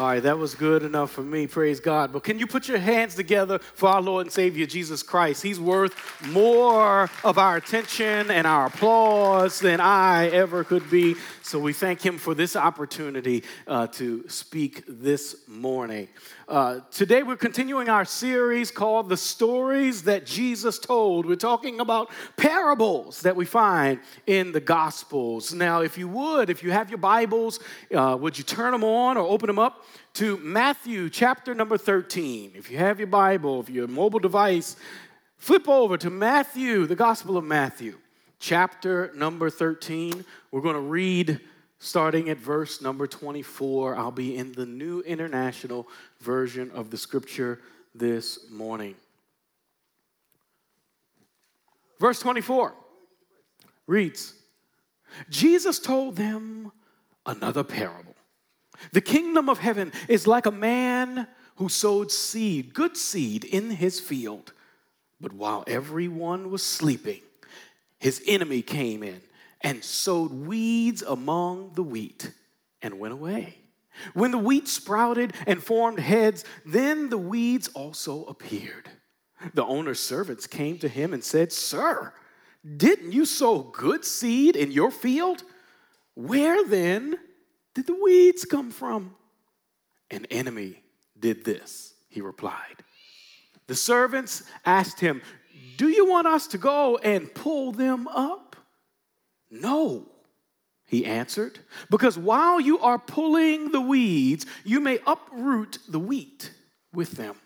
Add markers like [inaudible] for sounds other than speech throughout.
All right, that was good enough for me. Praise God. But can you put your hands together for our Lord and Savior Jesus Christ? He's worth more of our attention and our applause than I ever could be. So we thank Him for this opportunity uh, to speak this morning. Uh, today we're continuing our series called The Stories That Jesus Told. We're talking about parables that we find in the Gospels. Now, if you would, if you have your Bibles, uh, would you turn them on or open them up? To Matthew chapter number 13. If you have your Bible, if you have your mobile device, flip over to Matthew, the Gospel of Matthew, chapter number 13. We're going to read starting at verse number 24. I'll be in the New International Version of the Scripture this morning. Verse 24 reads Jesus told them another parable the kingdom of heaven is like a man who sowed seed, good seed, in his field. But while everyone was sleeping, his enemy came in and sowed weeds among the wheat and went away. When the wheat sprouted and formed heads, then the weeds also appeared. The owner's servants came to him and said, Sir, didn't you sow good seed in your field? Where then did the weeds come from? An enemy did this, he replied. The servants asked him, Do you want us to go and pull them up? No, he answered, because while you are pulling the weeds, you may uproot the wheat with them.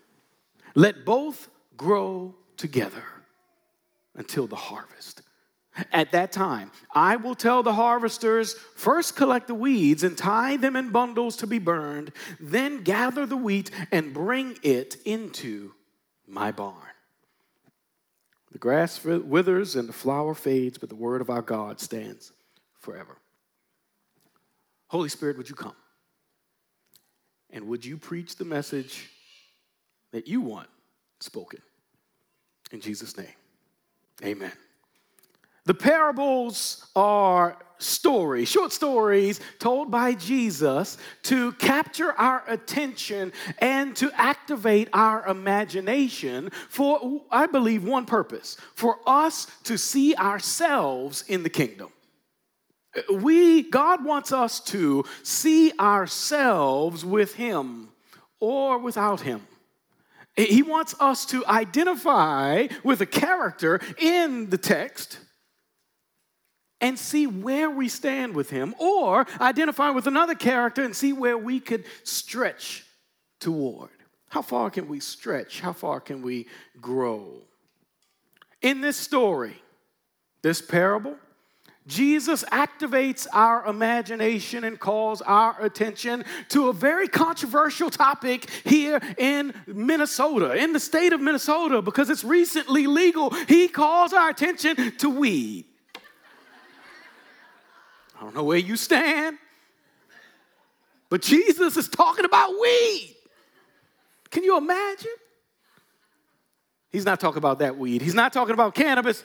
Let both grow together until the harvest. At that time, I will tell the harvesters first collect the weeds and tie them in bundles to be burned, then gather the wheat and bring it into my barn. The grass withers and the flower fades, but the word of our God stands forever. Holy Spirit, would you come? And would you preach the message that you want spoken? In Jesus' name, amen. The parables are stories, short stories told by Jesus to capture our attention and to activate our imagination for, I believe, one purpose for us to see ourselves in the kingdom. We, God wants us to see ourselves with Him or without Him. He wants us to identify with a character in the text and see where we stand with him, or identify with another character and see where we could stretch toward. How far can we stretch? How far can we grow? In this story, this parable, Jesus activates our imagination and calls our attention to a very controversial topic here in Minnesota, in the state of Minnesota, because it's recently legal. He calls our attention to weed. I don't know where you stand, but Jesus is talking about weed. Can you imagine? He's not talking about that weed. He's not talking about cannabis,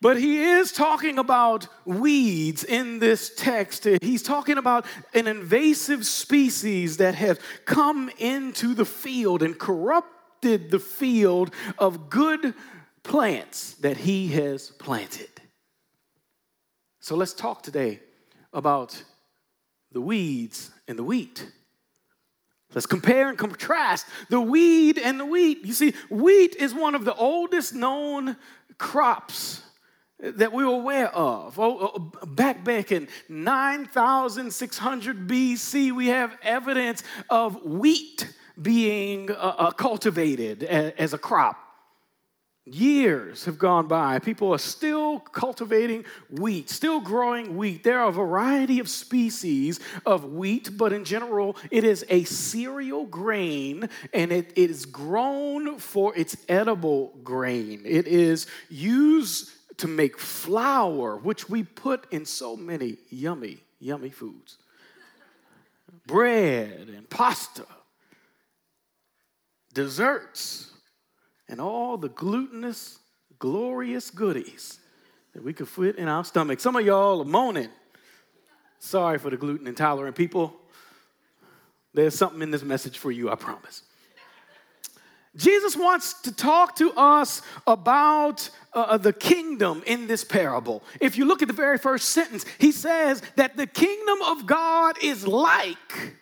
but he is talking about weeds in this text. He's talking about an invasive species that have come into the field and corrupted the field of good plants that he has planted. So let's talk today about the weeds and the wheat. Let's compare and contrast the weed and the wheat. You see, wheat is one of the oldest known crops that we are aware of. Oh, oh back back in 9600 BC, we have evidence of wheat being uh, uh, cultivated as a crop. Years have gone by. People are still cultivating wheat, still growing wheat. There are a variety of species of wheat, but in general, it is a cereal grain and it is grown for its edible grain. It is used to make flour, which we put in so many yummy, yummy foods bread and pasta, desserts and all the glutinous, glorious goodies that we could fit in our stomach. Some of y'all are moaning. Sorry for the gluten intolerant people. There's something in this message for you, I promise. Jesus wants to talk to us about uh, uh, the kingdom in this parable. If you look at the very first sentence, he says that the kingdom of God is like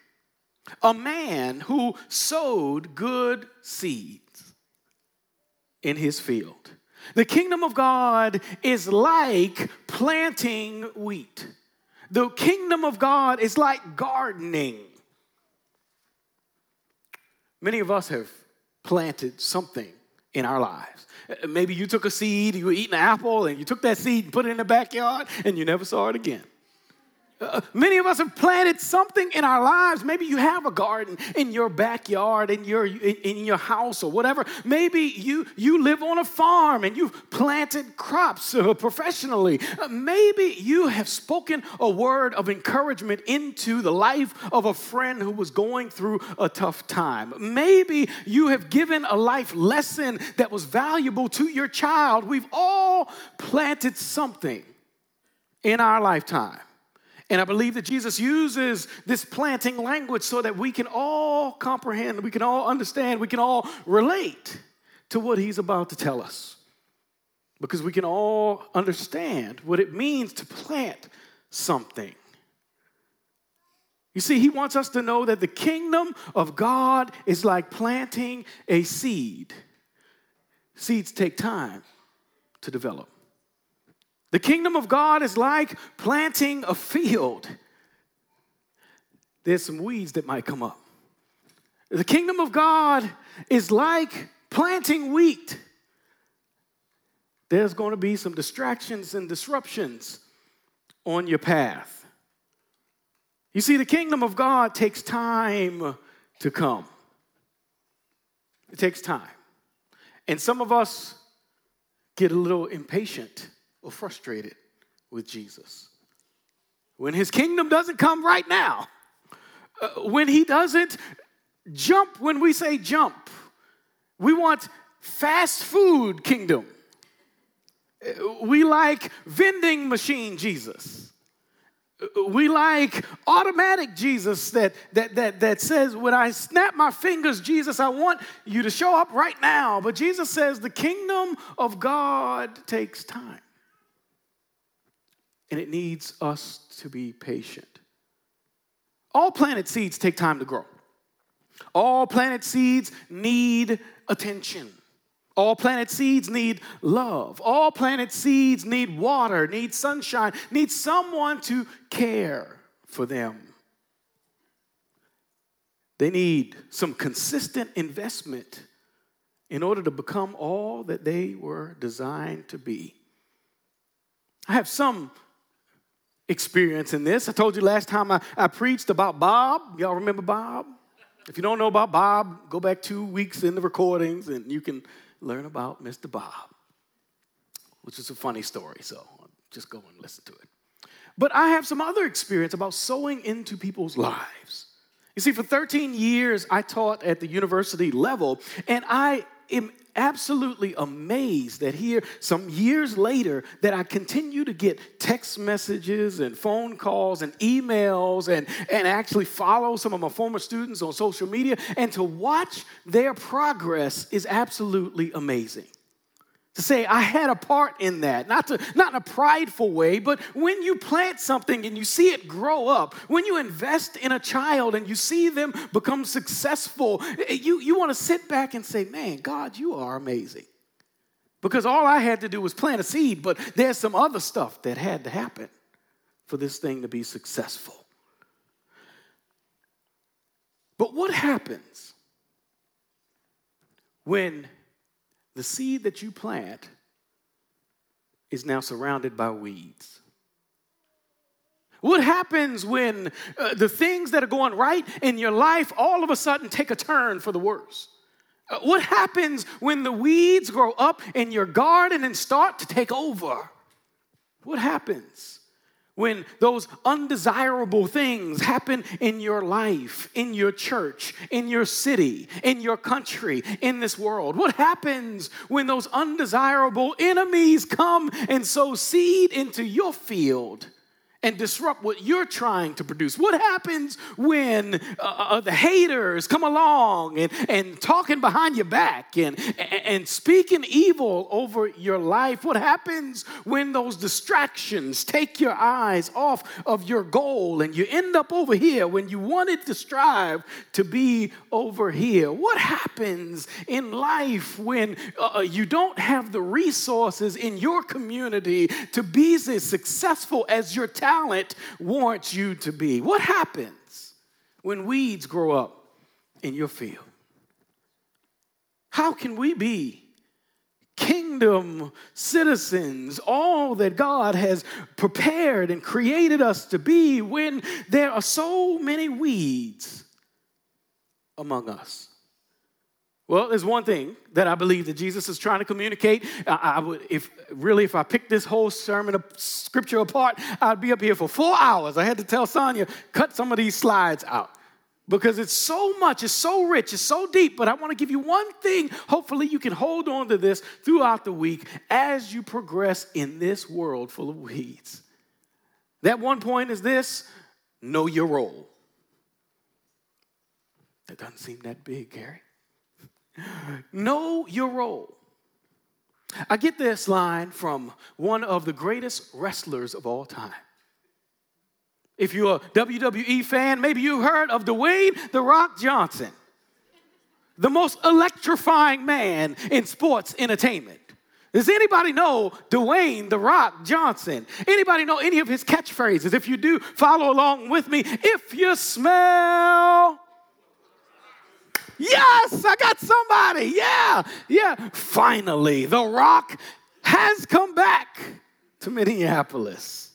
a man who sowed good seeds in his field. The kingdom of God is like planting wheat. The kingdom of God is like gardening. Many of us have planted something in our lives. Maybe you took a seed, you were eating an apple, and you took that seed and put it in the backyard, and you never saw it again. Uh, many of us have planted something in our lives. Maybe you have a garden in your backyard, in your in, in, your house, or whatever. Maybe you you live on a farm and you've planted crops uh, professionally. Uh, maybe you have spoken a word of encouragement into the life of a friend who was going through a tough time. Maybe you have given a life lesson that was valuable to your child. We've all planted something in our lifetime. And I believe that Jesus uses this planting language so that we can all comprehend, we can all understand, we can all relate to what he's about to tell us. Because we can all understand what it means to plant something. You see, he wants us to know that the kingdom of God is like planting a seed. Seeds take time to develop. The kingdom of God is like planting a field. There's some weeds that might come up. The kingdom of God is like planting wheat. There's going to be some distractions and disruptions on your path. You see, the kingdom of God takes time to come. It takes time. And some of us get a little impatient or frustrated with Jesus. When his kingdom doesn't come right now, uh, when he doesn't jump when we say jump, we want fast food kingdom. Uh, we like vending machine Jesus. We like automatic Jesus that, that, that, that says, when I snap my fingers, Jesus, I want you to show up right now. But Jesus says the kingdom of God takes time and it needs us to be patient. All planted seeds take time to grow. All planted seeds need attention. All planted seeds need love. All planted seeds need water, need sunshine, need someone to care for them. They need some consistent investment in order to become all that they were designed to be. I have some experience in this. I told you last time I, I preached about Bob. Y'all remember Bob? If you don't know about Bob, go back two weeks in the recordings and you can learn about Mr. Bob, which is a funny story. So just go and listen to it. But I have some other experience about sowing into people's lives. You see, for 13 years, I taught at the university level, and I am absolutely amazed that here, some years later, that I continue to get text messages and phone calls and emails and, and actually follow some of my former students on social media. And to watch their progress is absolutely amazing to say I had a part in that, not to not in a prideful way, but when you plant something and you see it grow up, when you invest in a child and you see them become successful, eh, you, you want to sit back and say, Man, God, you are amazing. Because all I had to do was plant a seed, but there's some other stuff that had to happen for this thing to be successful. But what happens when the seed that you plant is now surrounded by weeds. What happens when uh, the things that are going right in your life all of a sudden take a turn for the worse? Uh, what happens when the weeds grow up in your garden and start to take over? What happens? When those undesirable things happen in your life, in your church, in your city, in your country, in this world? What happens when those undesirable enemies come and sow seed into your field and disrupt what you're trying to produce? What happens when uh, uh, the haters come along and, and talking behind your back and, and speaking evil over your life? What happens when those distractions take your eyes off of your goal and you end up over here when you wanted to strive to be over here? What happens in life when uh, uh you don't have the resources in your community to be as successful as your talent? Talent wants you to be. What happens when weeds grow up in your field? How can we be kingdom citizens, all that God has prepared and created us to be when there are so many weeds among us? Well, there's one thing that I believe that Jesus is trying to communicate. I, I, would, if really, if I picked this whole sermon of scripture apart, I'd be up here for four hours. I had to tell Sonia, cut some of these slides out because it's so much, it's so rich, it's so deep. But I want to give you one thing. Hopefully, you can hold on to this throughout the week as you progress in this world full of weeds. That one point is this know your role. That doesn't seem that big, Gary. Know your role. I get this line from one of the greatest wrestlers of all time. If you're a WWE fan, maybe you heard of Dwayne The Rock Johnson, the most electrifying man in sports entertainment. Does anybody know Dwayne The Rock Johnson? Anybody know any of his catchphrases? If you do, follow along with me. If you smell Yes, I got somebody. Yeah, yeah. Finally, The Rock has come back to Minneapolis.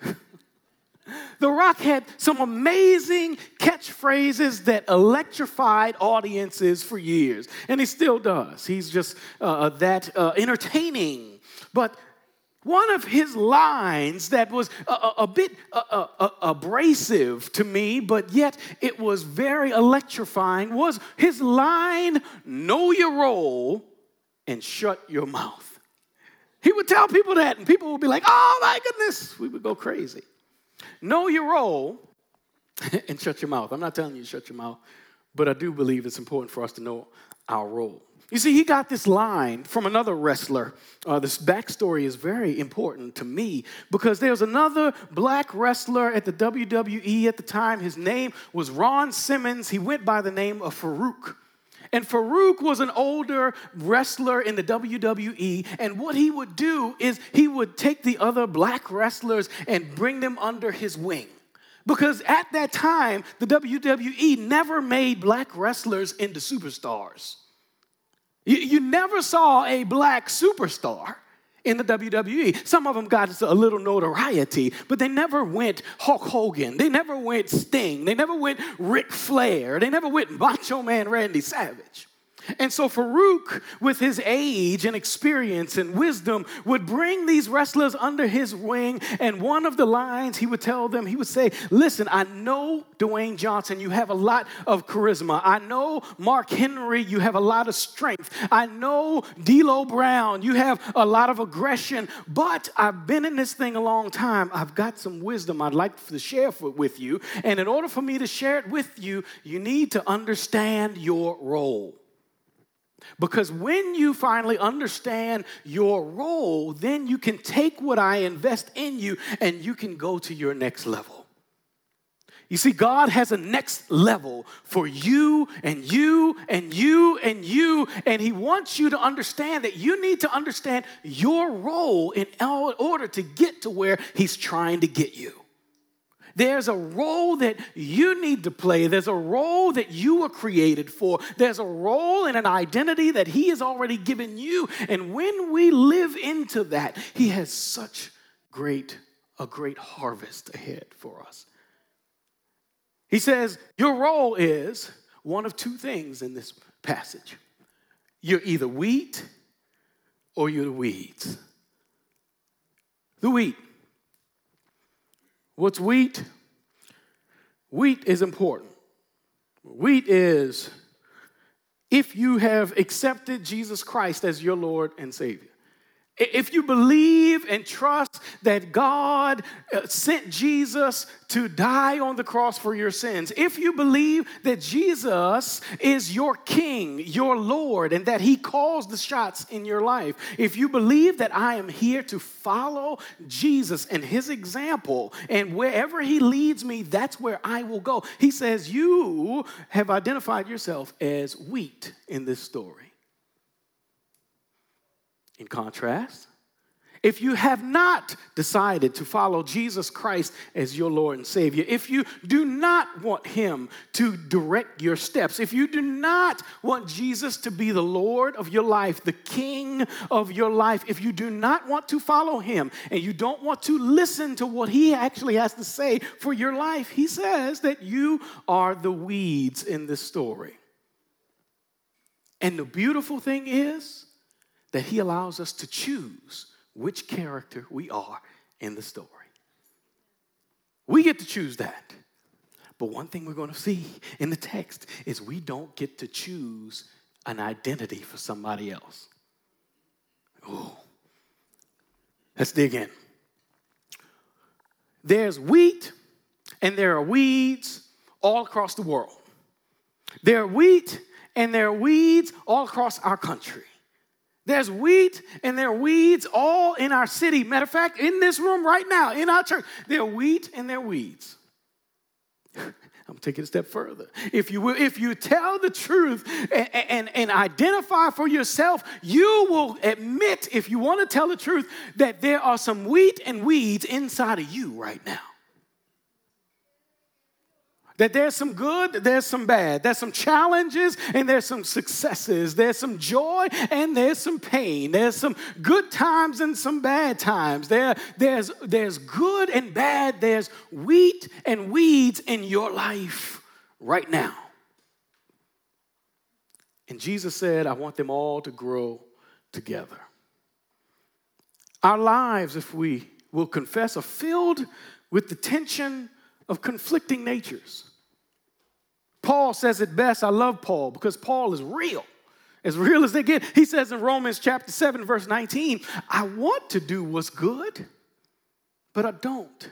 [laughs] the Rock had some amazing catchphrases that electrified audiences for years, and he still does. He's just uh, that uh, entertaining. But one of his lines that was a, a, a bit a, abrasive to me, but yet it was very electrifying, was his line, Know your role and shut your mouth. He would tell people that, and people would be like, Oh my goodness, we would go crazy. Know your role [laughs] and shut your mouth. I'm not telling you to shut your mouth, but I do believe it's important for us to know our role. You see, he got this line from another wrestler. Uh, this backstory is very important to me because there's another black wrestler at the WWE at the time. His name was Ron Simmons. He went by the name of Faarooq. And Faarooq was an older wrestler in the WWE. And what he would do is he would take the other black wrestlers and bring them under his wing. Because at that time, the WWE never made black wrestlers into superstars. You, you never saw a black superstar in the WWE. Some of them got a little notoriety, but they never went Hulk Hogan. They never went Sting. They never went Ric Flair. They never went Macho Man Randy Savage. And so Faarooq, with his age and experience and wisdom, would bring these wrestlers under his wing. And one of the lines he would tell them, he would say, Listen, I know Dwayne Johnson, you have a lot of charisma. I know Mark Henry, you have a lot of strength. I know D'Lo Brown, you have a lot of aggression. But I've been in this thing a long time. I've got some wisdom I'd like to share with you. And in order for me to share it with you, you need to understand your role. Because when you finally understand your role, then you can take what I invest in you and you can go to your next level. You see, God has a next level for you and you and you and you, and He wants you to understand that you need to understand your role in order to get to where He's trying to get you. There's a role that you need to play. There's a role that you were created for. There's a role and an identity that He has already given you. And when we live into that, He has such great, a great harvest ahead for us. He says, Your role is one of two things in this passage you're either wheat or you're the weeds. The wheat. What's wheat? Wheat is important. Wheat is if you have accepted Jesus Christ as your Lord and Savior. If you believe and trust that God uh, sent Jesus to die on the cross for your sins, if you believe that Jesus is your King, your Lord, and that He calls the shots in your life, if you believe that I am here to follow Jesus and His example, and wherever He leads me, that's where I will go, He says, You have identified yourself as wheat in this story. In contrast, if you have not decided to follow Jesus Christ as your Lord and Savior, if you do not want Him to direct your steps, if you do not want Jesus to be the Lord of your life, the King of your life, if you do not want to follow Him and you don't want to listen to what He actually has to say for your life, He says that you are the weeds in this story. And the beautiful thing is, that He allows us to choose which character we are in the story. We get to choose that. But one thing we're going to see in the text is we don't get to choose an identity for somebody else. Oh, let's dig in. There's wheat and there are weeds all across the world. There are wheat and there are weeds all across our country. There's wheat and there are weeds all in our city. Matter of fact, in this room right now, in our church, there are wheat and there are weeds. [laughs] I'm taking a step further. If you will, if you tell the truth and, and, and, identify for yourself, you will admit, if you want to tell the truth, that there are some wheat and weeds inside of you right now that there's some good, there's some bad, there's some challenges, and there's some successes, there's some joy, and there's some pain, there's some good times and some bad times. There, there's, there's good and bad, there's wheat and weeds in your life right now. And Jesus said, I want them all to grow together. Our lives, if we will confess, are filled with the tension of conflicting natures. Paul says it best. I love Paul because Paul is real. As real as they get. He says in Romans chapter 7, verse 19, I want to do what's good, but I don't.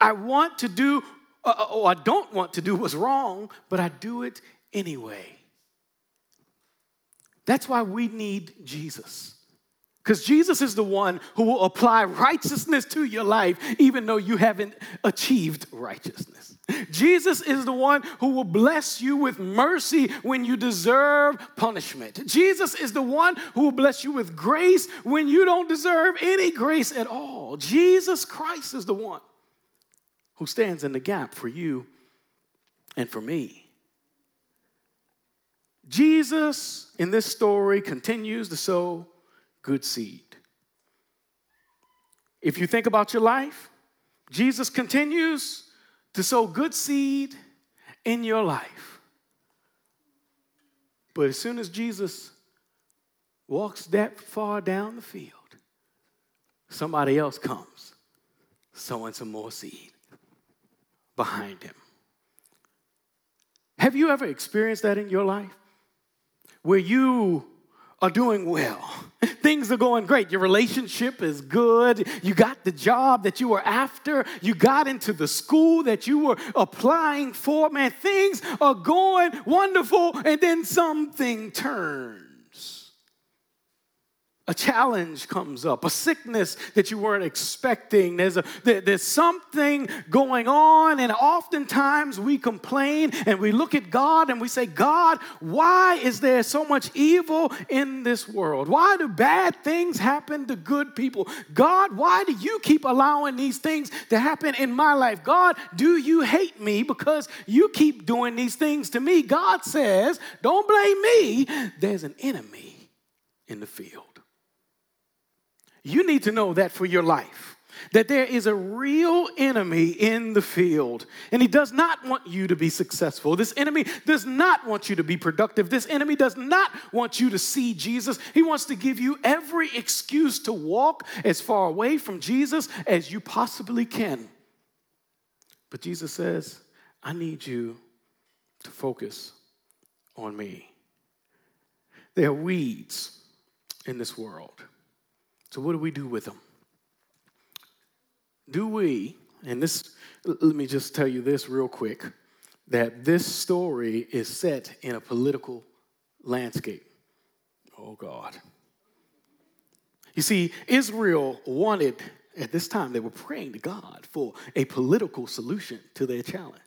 I want to do, uh, uh oh, I don't want to do what's wrong, but I do it anyway. That's why we need Jesus. Because Jesus is the one who will apply righteousness to your life, even though you haven't achieved righteousness. Jesus is the one who will bless you with mercy when you deserve punishment. Jesus is the one who will bless you with grace when you don't deserve any grace at all. Jesus Christ is the one who stands in the gap for you and for me. Jesus in this story continues to sow good seed. If you think about your life, Jesus continues to sow good seed in your life. But as soon as Jesus walks that far down the field, somebody else comes sowing some more seed behind him. Have you ever experienced that in your life? Where you are doing well. [laughs] Things are going great. Your relationship is good. You got the job that you were after. You got into the school that you were applying for. Man, things are going wonderful, and then something turns a challenge comes up, a sickness that you weren't expecting. There's, a, there's something going on, and oftentimes we complain and we look at God and we say, God, why is there so much evil in this world? Why do bad things happen to good people? God, why do you keep allowing these things to happen in my life? God, do you hate me because you keep doing these things to me? God says, Don't blame me, there's an enemy in the field. You need to know that for your life. That there is a real enemy in the field, and he does not want you to be successful. This enemy does not want you to be productive. This enemy does not want you to see Jesus. He wants to give you every excuse to walk as far away from Jesus as you possibly can. But Jesus says, I need you to focus on me. There are weeds in this world. So, what do we do with them? Do we, and this, let me just tell you this real quick that this story is set in a political landscape. Oh, God. You see, Israel wanted, at this time, they were praying to God for a political solution to their challenge.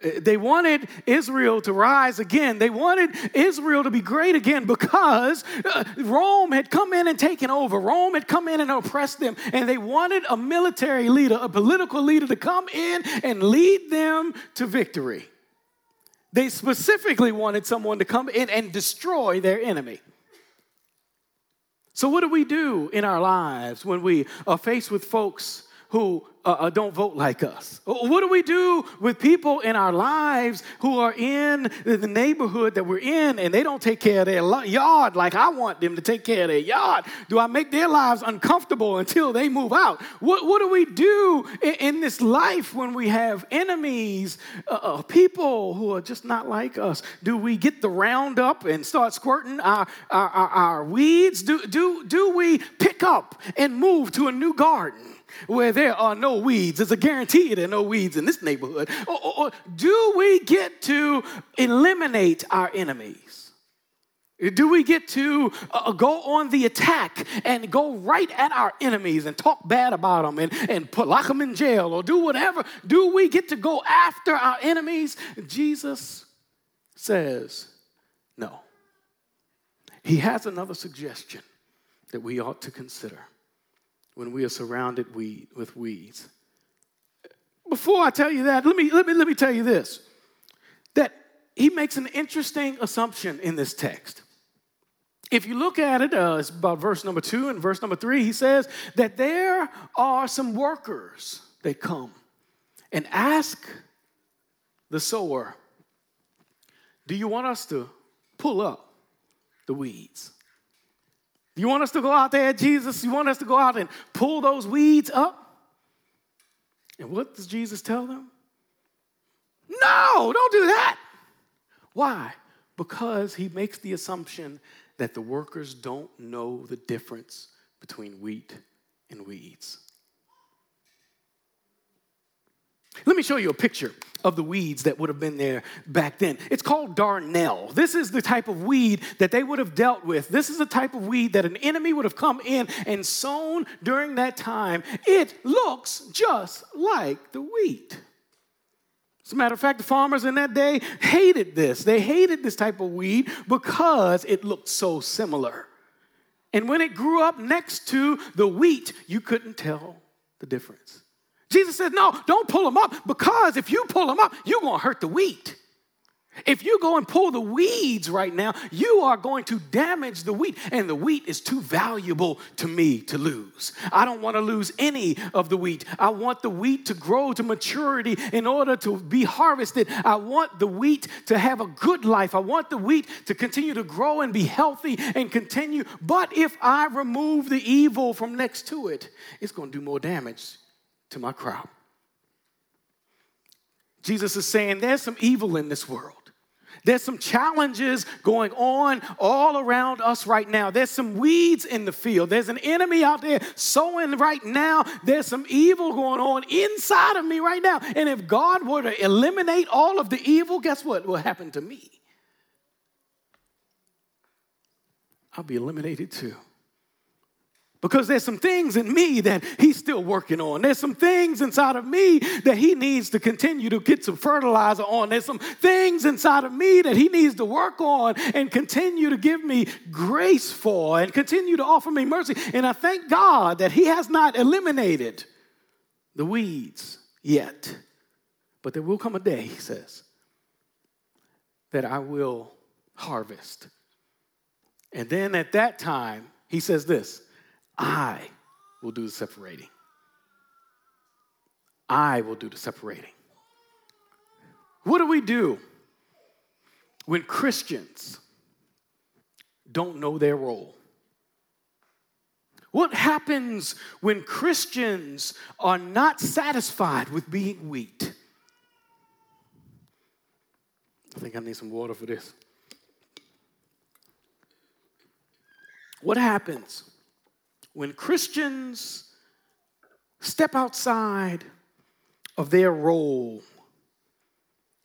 They wanted Israel to rise again. They wanted Israel to be great again because uh, Rome had come in and taken over. Rome had come in and oppressed them. And they wanted a military leader, a political leader to come in and lead them to victory. They specifically wanted someone to come in and destroy their enemy. So, what do we do in our lives when we are faced with folks who uh, uh, don't vote like us? What do we do with people in our lives who are in the neighborhood that we're in and they don't take care of their yard like I want them to take care of their yard? Do I make their lives uncomfortable until they move out? What, what do we do in, in this life when we have enemies, uh, uh, people who are just not like us? Do we get the roundup and start squirting our, our, our, our weeds? Do, do, do we pick up and move to a new garden? Where there are no weeds. It's a guarantee there are no weeds in this neighborhood. Or, or, or do we get to eliminate our enemies? Do we get to uh, go on the attack and go right at our enemies and talk bad about them and, and put, lock them in jail or do whatever? Do we get to go after our enemies? Jesus says no. He has another suggestion that we ought to consider when we are surrounded weed, with weeds. Before I tell you that, let me, let, me, let me tell you this that he makes an interesting assumption in this text. If you look at it, uh, it's about verse number two and verse number three, he says that there are some workers that come and ask the sower, Do you want us to pull up the weeds? You want us to go out there, Jesus? You want us to go out and pull those weeds up? And what does Jesus tell them? No, don't do that. Why? Because he makes the assumption that the workers don't know the difference between wheat and weeds. Let me show you a picture of the weeds that would have been there back then. It's called darnel. This is the type of weed that they would have dealt with. This is the type of weed that an enemy would have come in and sown during that time. It looks just like the wheat. As a matter of fact, the farmers in that day hated this. They hated this type of weed because it looked so similar. And when it grew up next to the wheat, you couldn't tell the difference. Jesus says, No, don't pull them up because if you pull them up, you're going to hurt the wheat. If you go and pull the weeds right now, you are going to damage the wheat, and the wheat is too valuable to me to lose. I don't want to lose any of the wheat. I want the wheat to grow to maturity in order to be harvested. I want the wheat to have a good life. I want the wheat to continue to grow and be healthy and continue. But if I remove the evil from next to it, it's going to do more damage to my crowd. Jesus is saying there's some evil in this world. There's some challenges going on all around us right now. There's some weeds in the field. There's an enemy out there sowing right now. There's some evil going on inside of me right now. And if God were to eliminate all of the evil, guess what will happen to me? I'll be eliminated too because there's some things in me that he's still working on. There's some things inside of me that he needs to continue to get some fertilizer on. There's some things inside of me that he needs to work on and continue to give me grace for and continue to offer me mercy. And I thank God that he has not eliminated the weeds yet. But there will come a day, he says, that I will harvest. And then at that time, he says this I will do the separating. I will do the separating. What do we do when Christians don't know their role? What happens when Christians are not satisfied with being wheat? I think I need some water for this. What happens when Christians step outside of their role?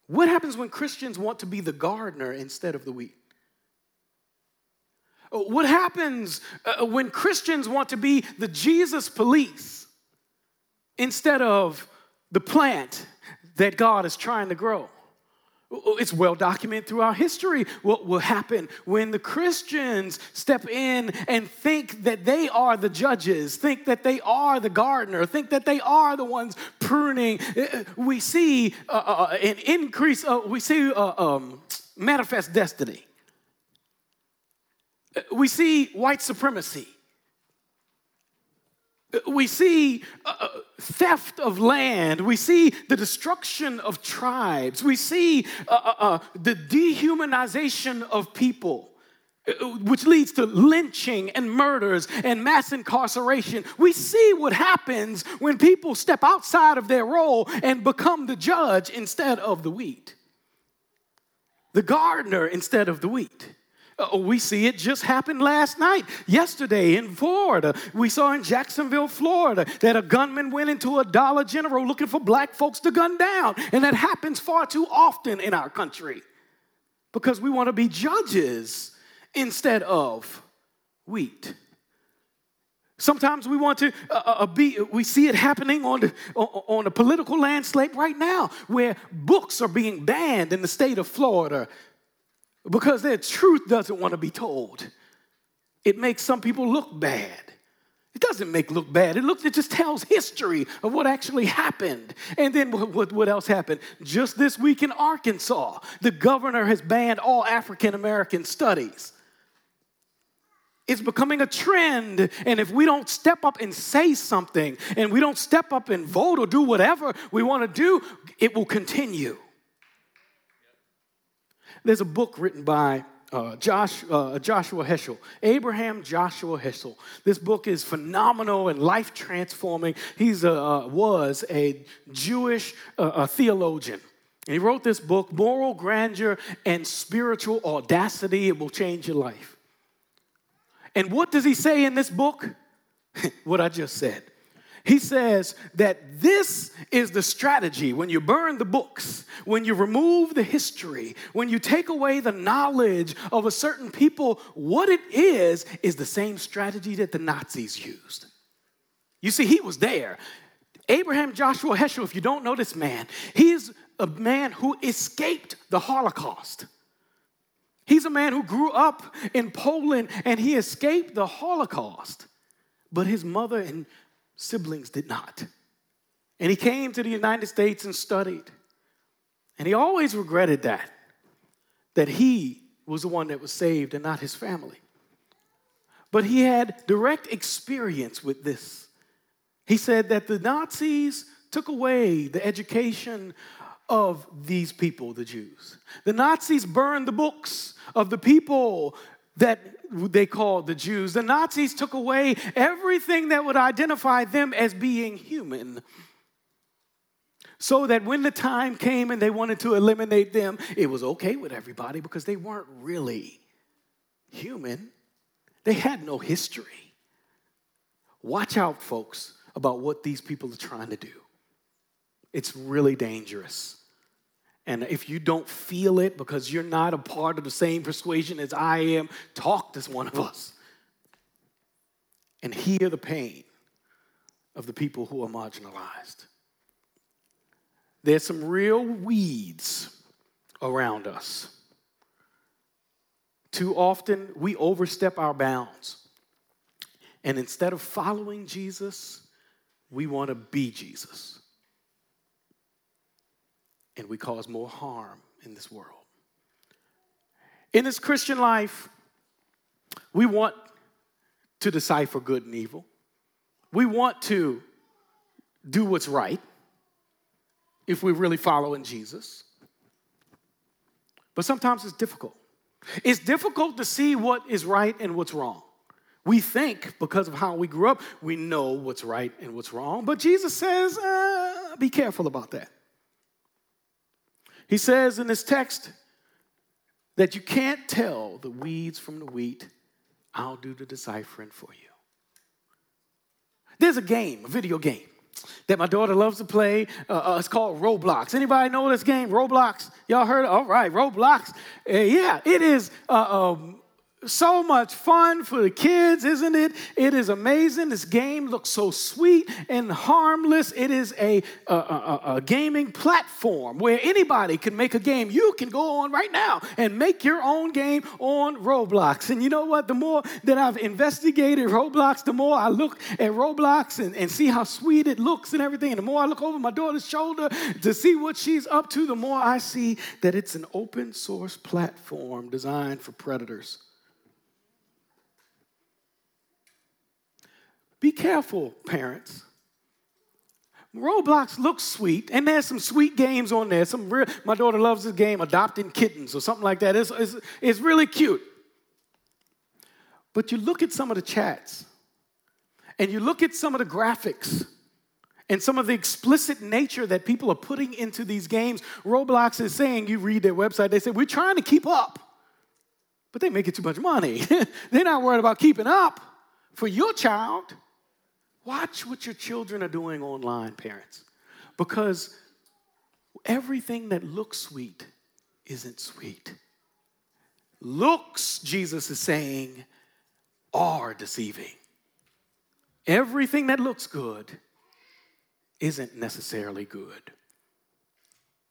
What happens when Christians want to be the gardener instead of the wheat? What happens uh, when Christians want to be the Jesus police instead of the plant that God is trying to grow? It's well documented throughout history what will happen when the Christians step in and think that they are the judges, think that they are the gardener, think that they are the ones pruning. Uh, uh, we see uh, uh, an increase, uh, we see uh, um, manifest destiny. We see white supremacy. We see uh, theft of land. We see the destruction of tribes. We see uh, uh, uh the dehumanization of people, uh, which leads to lynching and murders and mass incarceration. We see what happens when people step outside of their role and become the judge instead of the wheat, the gardener instead of the wheat. We see it just happened last night, yesterday in Florida. We saw in Jacksonville, Florida, that a gunman went into a Dollar General looking for black folks to gun down. And that happens far too often in our country because we want to be judges instead of wheat. Sometimes we want to uh, uh, uh be, we see it happening on the, on the political landscape right now where books are being banned in the state of Florida because their truth doesn't want to be told. It makes some people look bad. It doesn't make look bad. It looks. It just tells history of what actually happened. And then what, what else happened? Just this week in Arkansas, the governor has banned all African American studies. It's becoming a trend. And if we don't step up and say something, and we don't step up and vote or do whatever we want to do, it will continue. There's a book written by uh, Josh, uh, Joshua Heschel, Abraham Joshua Heschel. This book is phenomenal and life transforming. He uh, was a Jewish uh, theologian. And he wrote this book, Moral Grandeur and Spiritual Audacity. It will change your life. And what does he say in this book? [laughs] what I just said. He says that this is the strategy when you burn the books, when you remove the history, when you take away the knowledge of a certain people, what it is, is the same strategy that the Nazis used. You see, he was there. Abraham Joshua Heschel, if you don't know this man, he is a man who escaped the Holocaust. He's a man who grew up in Poland and he escaped the Holocaust. But his mother and siblings did not. And he came to the United States and studied. And he always regretted that, that he was the one that was saved and not his family. But he had direct experience with this. He said that the Nazis took away the education of these people, the Jews. The Nazis burned the books of the people that they called the Jews. The Nazis took away everything that would identify them as being human. So that when the time came and they wanted to eliminate them, it was okay with everybody because they weren't really human. They had no history. Watch out, folks, about what these people are trying to do. It's really dangerous. And if you don't feel it because you're not a part of the same persuasion as I am, talk to one of us and hear the pain of the people who are marginalized. There's some real weeds around us. Too often, we overstep our bounds. And instead of following Jesus, we want to be Jesus and we cause more harm in this world. In this Christian life, we want to decipher good and evil. We want to do what's right if we're really following Jesus. But sometimes it's difficult. It's difficult to see what is right and what's wrong. We think because of how we grew up, we know what's right and what's wrong. But Jesus says, uh, be careful about that. He says in this text that you can't tell the weeds from the wheat. I'll do the deciphering for you. There's a game, a video game that my daughter loves to play. Uh, uh, it's called Roblox. Anybody know this game, Roblox? Y'all heard? Of? All right, Roblox. Uh, yeah, it is uh, um, so much fun for the kids, isn't it? It is amazing. This game looks so sweet and harmless. It is a, a, a, a, gaming platform where anybody can make a game. You can go on right now and make your own game on Roblox. And you know what? The more that I've investigated Roblox, the more I look at Roblox and, and see how sweet it looks and everything. And the more I look over my daughter's shoulder to see what she's up to, the more I see that it's an open source platform designed for predators. Be careful, parents. Roblox looks sweet, and there's some sweet games on there. Some real, my daughter loves this game, Adopting Kittens or something like that. It's, it's, it's really cute. But you look at some of the chats, and you look at some of the graphics, and some of the explicit nature that people are putting into these games. Roblox is saying, you read their website, they say, we're trying to keep up, but they make it too much money. [laughs] They're not worried about keeping up for your child. Watch what your children are doing online, parents, because everything that looks sweet isn't sweet. Looks, Jesus is saying, are deceiving. Everything that looks good isn't necessarily good.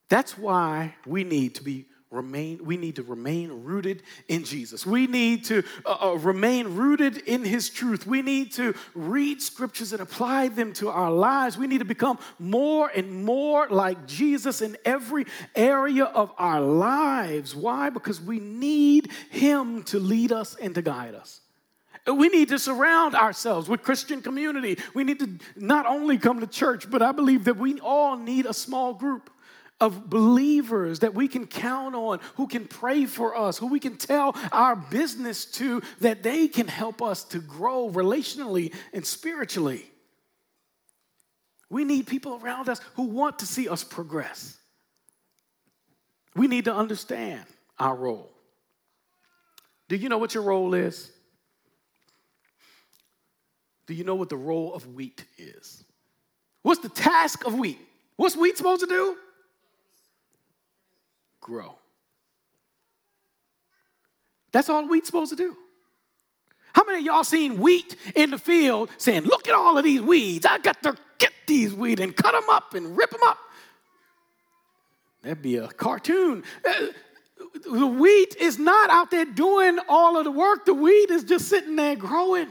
That's why we need to be remain we need to remain rooted in jesus. We need to uh, uh, remain rooted in his truth. We need to read scriptures and apply them to our lives. We need to become more and more like jesus in every area of our lives. Why? Because we need him to lead us and to guide us. We need to surround ourselves with Christian community. We need to not only come to church, but I believe that we all need a small group of believers that we can count on, who can pray for us, who we can tell our business to, that they can help us to grow relationally and spiritually. We need people around us who want to see us progress. We need to understand our role. Do you know what your role is? Do you know what the role of wheat is? What's the task of wheat? What's wheat supposed to do? Grow. That's all wheat's supposed to do. How many of y'all seen wheat in the field saying, Look at all of these weeds. I got to get these weeds and cut them up and rip them up? That'd be a cartoon. Uh, the wheat is not out there doing all of the work, the wheat is just sitting there growing.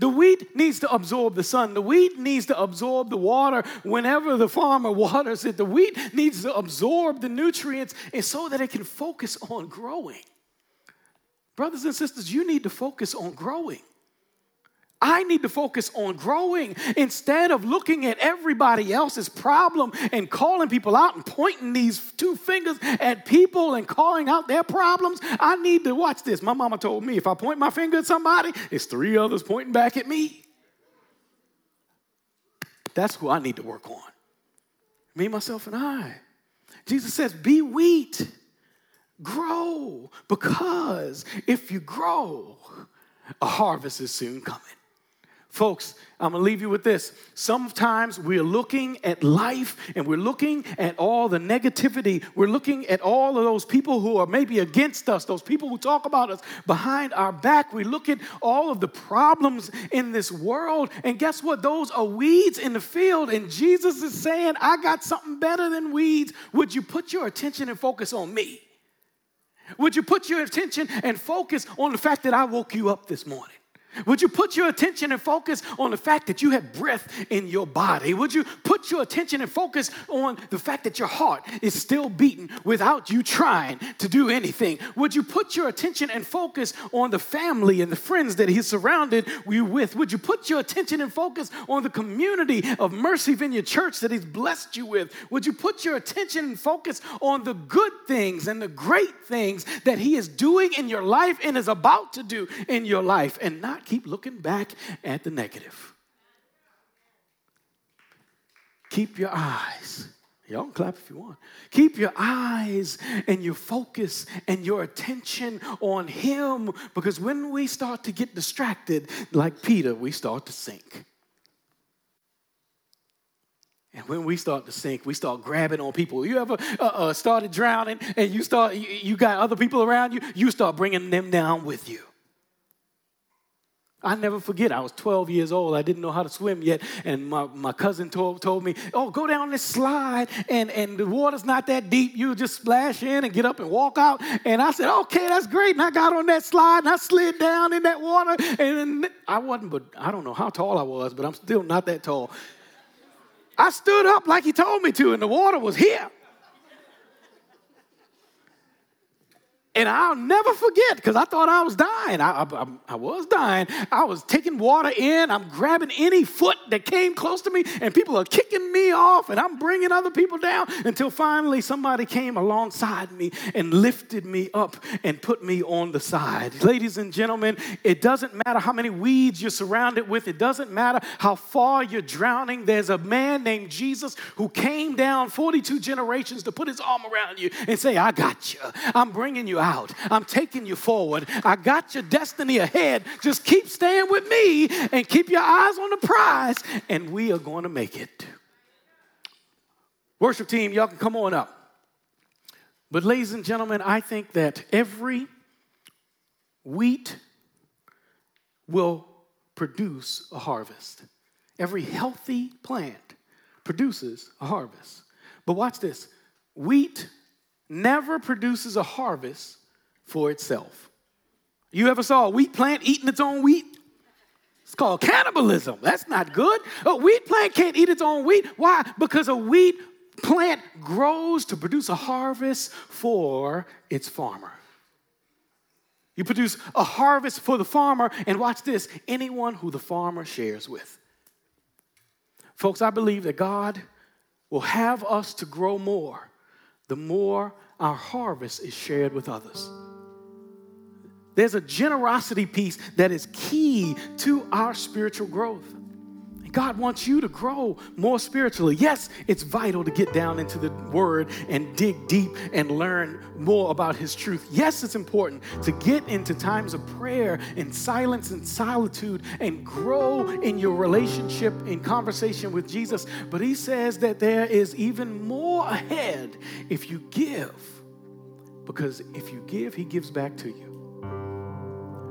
The wheat needs to absorb the sun. The wheat needs to absorb the water whenever the farmer [laughs] waters it. The wheat needs to absorb the nutrients and so that it can focus on growing. Brothers and sisters, you need to focus on growing. I need to focus on growing instead of looking at everybody else's problem and calling people out and pointing these two fingers at people and calling out their problems. I need to watch this. My mama told me if I point my finger at somebody, it's three others pointing back at me. That's who I need to work on. Me, myself, and I. Jesus says, Be wheat, grow, because if you grow, a harvest is soon coming. Folks, I'm gonna leave you with this. Sometimes we're looking at life and we're looking at all the negativity. We're looking at all of those people who are maybe against us, those people who talk about us behind our back. We look at all of the problems in this world, and guess what? Those are weeds in the field. And Jesus is saying, I got something better than weeds. Would you put your attention and focus on me? Would you put your attention and focus on the fact that I woke you up this morning? Would you put your attention and focus on the fact that you have breath in your body? Would you put your attention and focus on the fact that your heart is still beating without you trying to do anything? Would you put your attention and focus on the family and the friends that He's surrounded you with? Would you put your attention and focus on the community of Mercy Vineyard Church that He's blessed you with? Would you put your attention and focus on the good things and the great things that He is doing in your life and is about to do in your life and not not keep looking back at the negative. Keep your eyes. Y'all can clap if you want. Keep your eyes and your focus and your attention on Him because when we start to get distracted, like Peter, we start to sink. And when we start to sink, we start grabbing on people. You ever uh, uh, started drowning and you start, you, you got other people around you, you start bringing them down with you. I never forget, I was 12 years old. I didn't know how to swim yet. And my, my cousin told, told me, Oh, go down this slide, and, and the water's not that deep. You just splash in and get up and walk out. And I said, Okay, that's great. And I got on that slide and I slid down in that water. And I wasn't, but I don't know how tall I was, but I'm still not that tall. I stood up like he told me to, and the water was here. And I'll never forget because I thought I was dying. I, I, I, was dying. I was taking water in. I'm grabbing any foot that came close to me, and people are kicking me off, and I'm bringing other people down until finally somebody came alongside me and lifted me up and put me on the side. Ladies and gentlemen, it doesn't matter how many weeds you're surrounded with, it doesn't matter how far you're drowning. There's a man named Jesus who came down 42 generations to put his arm around you and say, I got you. I'm bringing you out. I'm taking you forward. I got your destiny ahead. Just keep staying with me and keep your eyes on the prize, and we are going to make it. Worship team, y'all can come on up. But, ladies and gentlemen, I think that every wheat will produce a harvest. Every healthy plant produces a harvest. But watch this wheat never produces a harvest for itself. You ever saw a wheat plant eating its own wheat? It's called cannibalism. That's not good. A wheat plant can't eat its own wheat. Why? Because a wheat plant grows to produce a harvest for its farmer. You produce a harvest for the farmer, and watch this anyone who the farmer shares with. Folks, I believe that God will have us to grow more the more our harvest is shared with others. There's a generosity piece that is key to our spiritual growth. God wants you to grow more spiritually. Yes, it's vital to get down into the Word and dig deep and learn more about His truth. Yes, it's important to get into times of prayer and silence and solitude and grow in your relationship in conversation with Jesus. But He says that there is even more ahead if you give, because if you give, He gives back to you.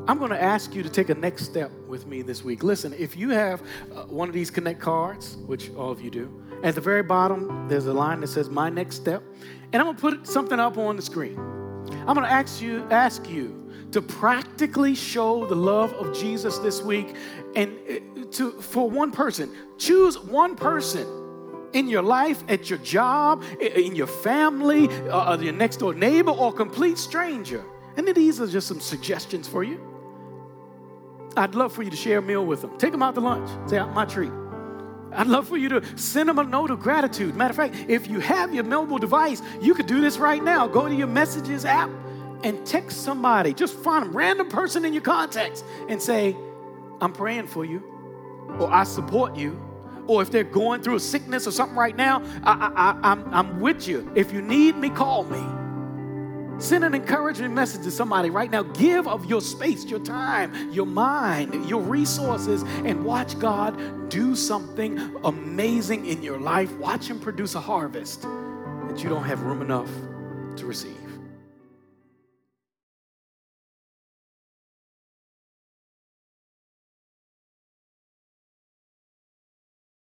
I'm going to ask you to take a next step with me this week. Listen, if you have uh, one of these Connect cards, which all of you do, at the very bottom, there's a line that says My Next Step. And I'm going to put something up on the screen. I'm going to ask you, ask you to practically show the love of Jesus this week and uh, to, for one person. Choose one person in your life, at your job, in your family, uh, your next door neighbor, or complete stranger. And these are just some suggestions for you. I'd love for you to share a meal with them. Take them out to lunch. Say, my treat. I'd love for you to send them a note of gratitude. Matter of fact, if you have your mobile device, you could do this right now. Go to your messages app and text somebody. Just find a random person in your contacts and say, I'm praying for you, or I support you, or if they're going through a sickness or something right now, I, I, I'm, I'm with you. If you need me, call me. Send an encouragement message to somebody right now. Give of your space, your time, your mind, your resources, and watch God do something amazing in your life. Watch Him produce a harvest that you don't have room enough to receive.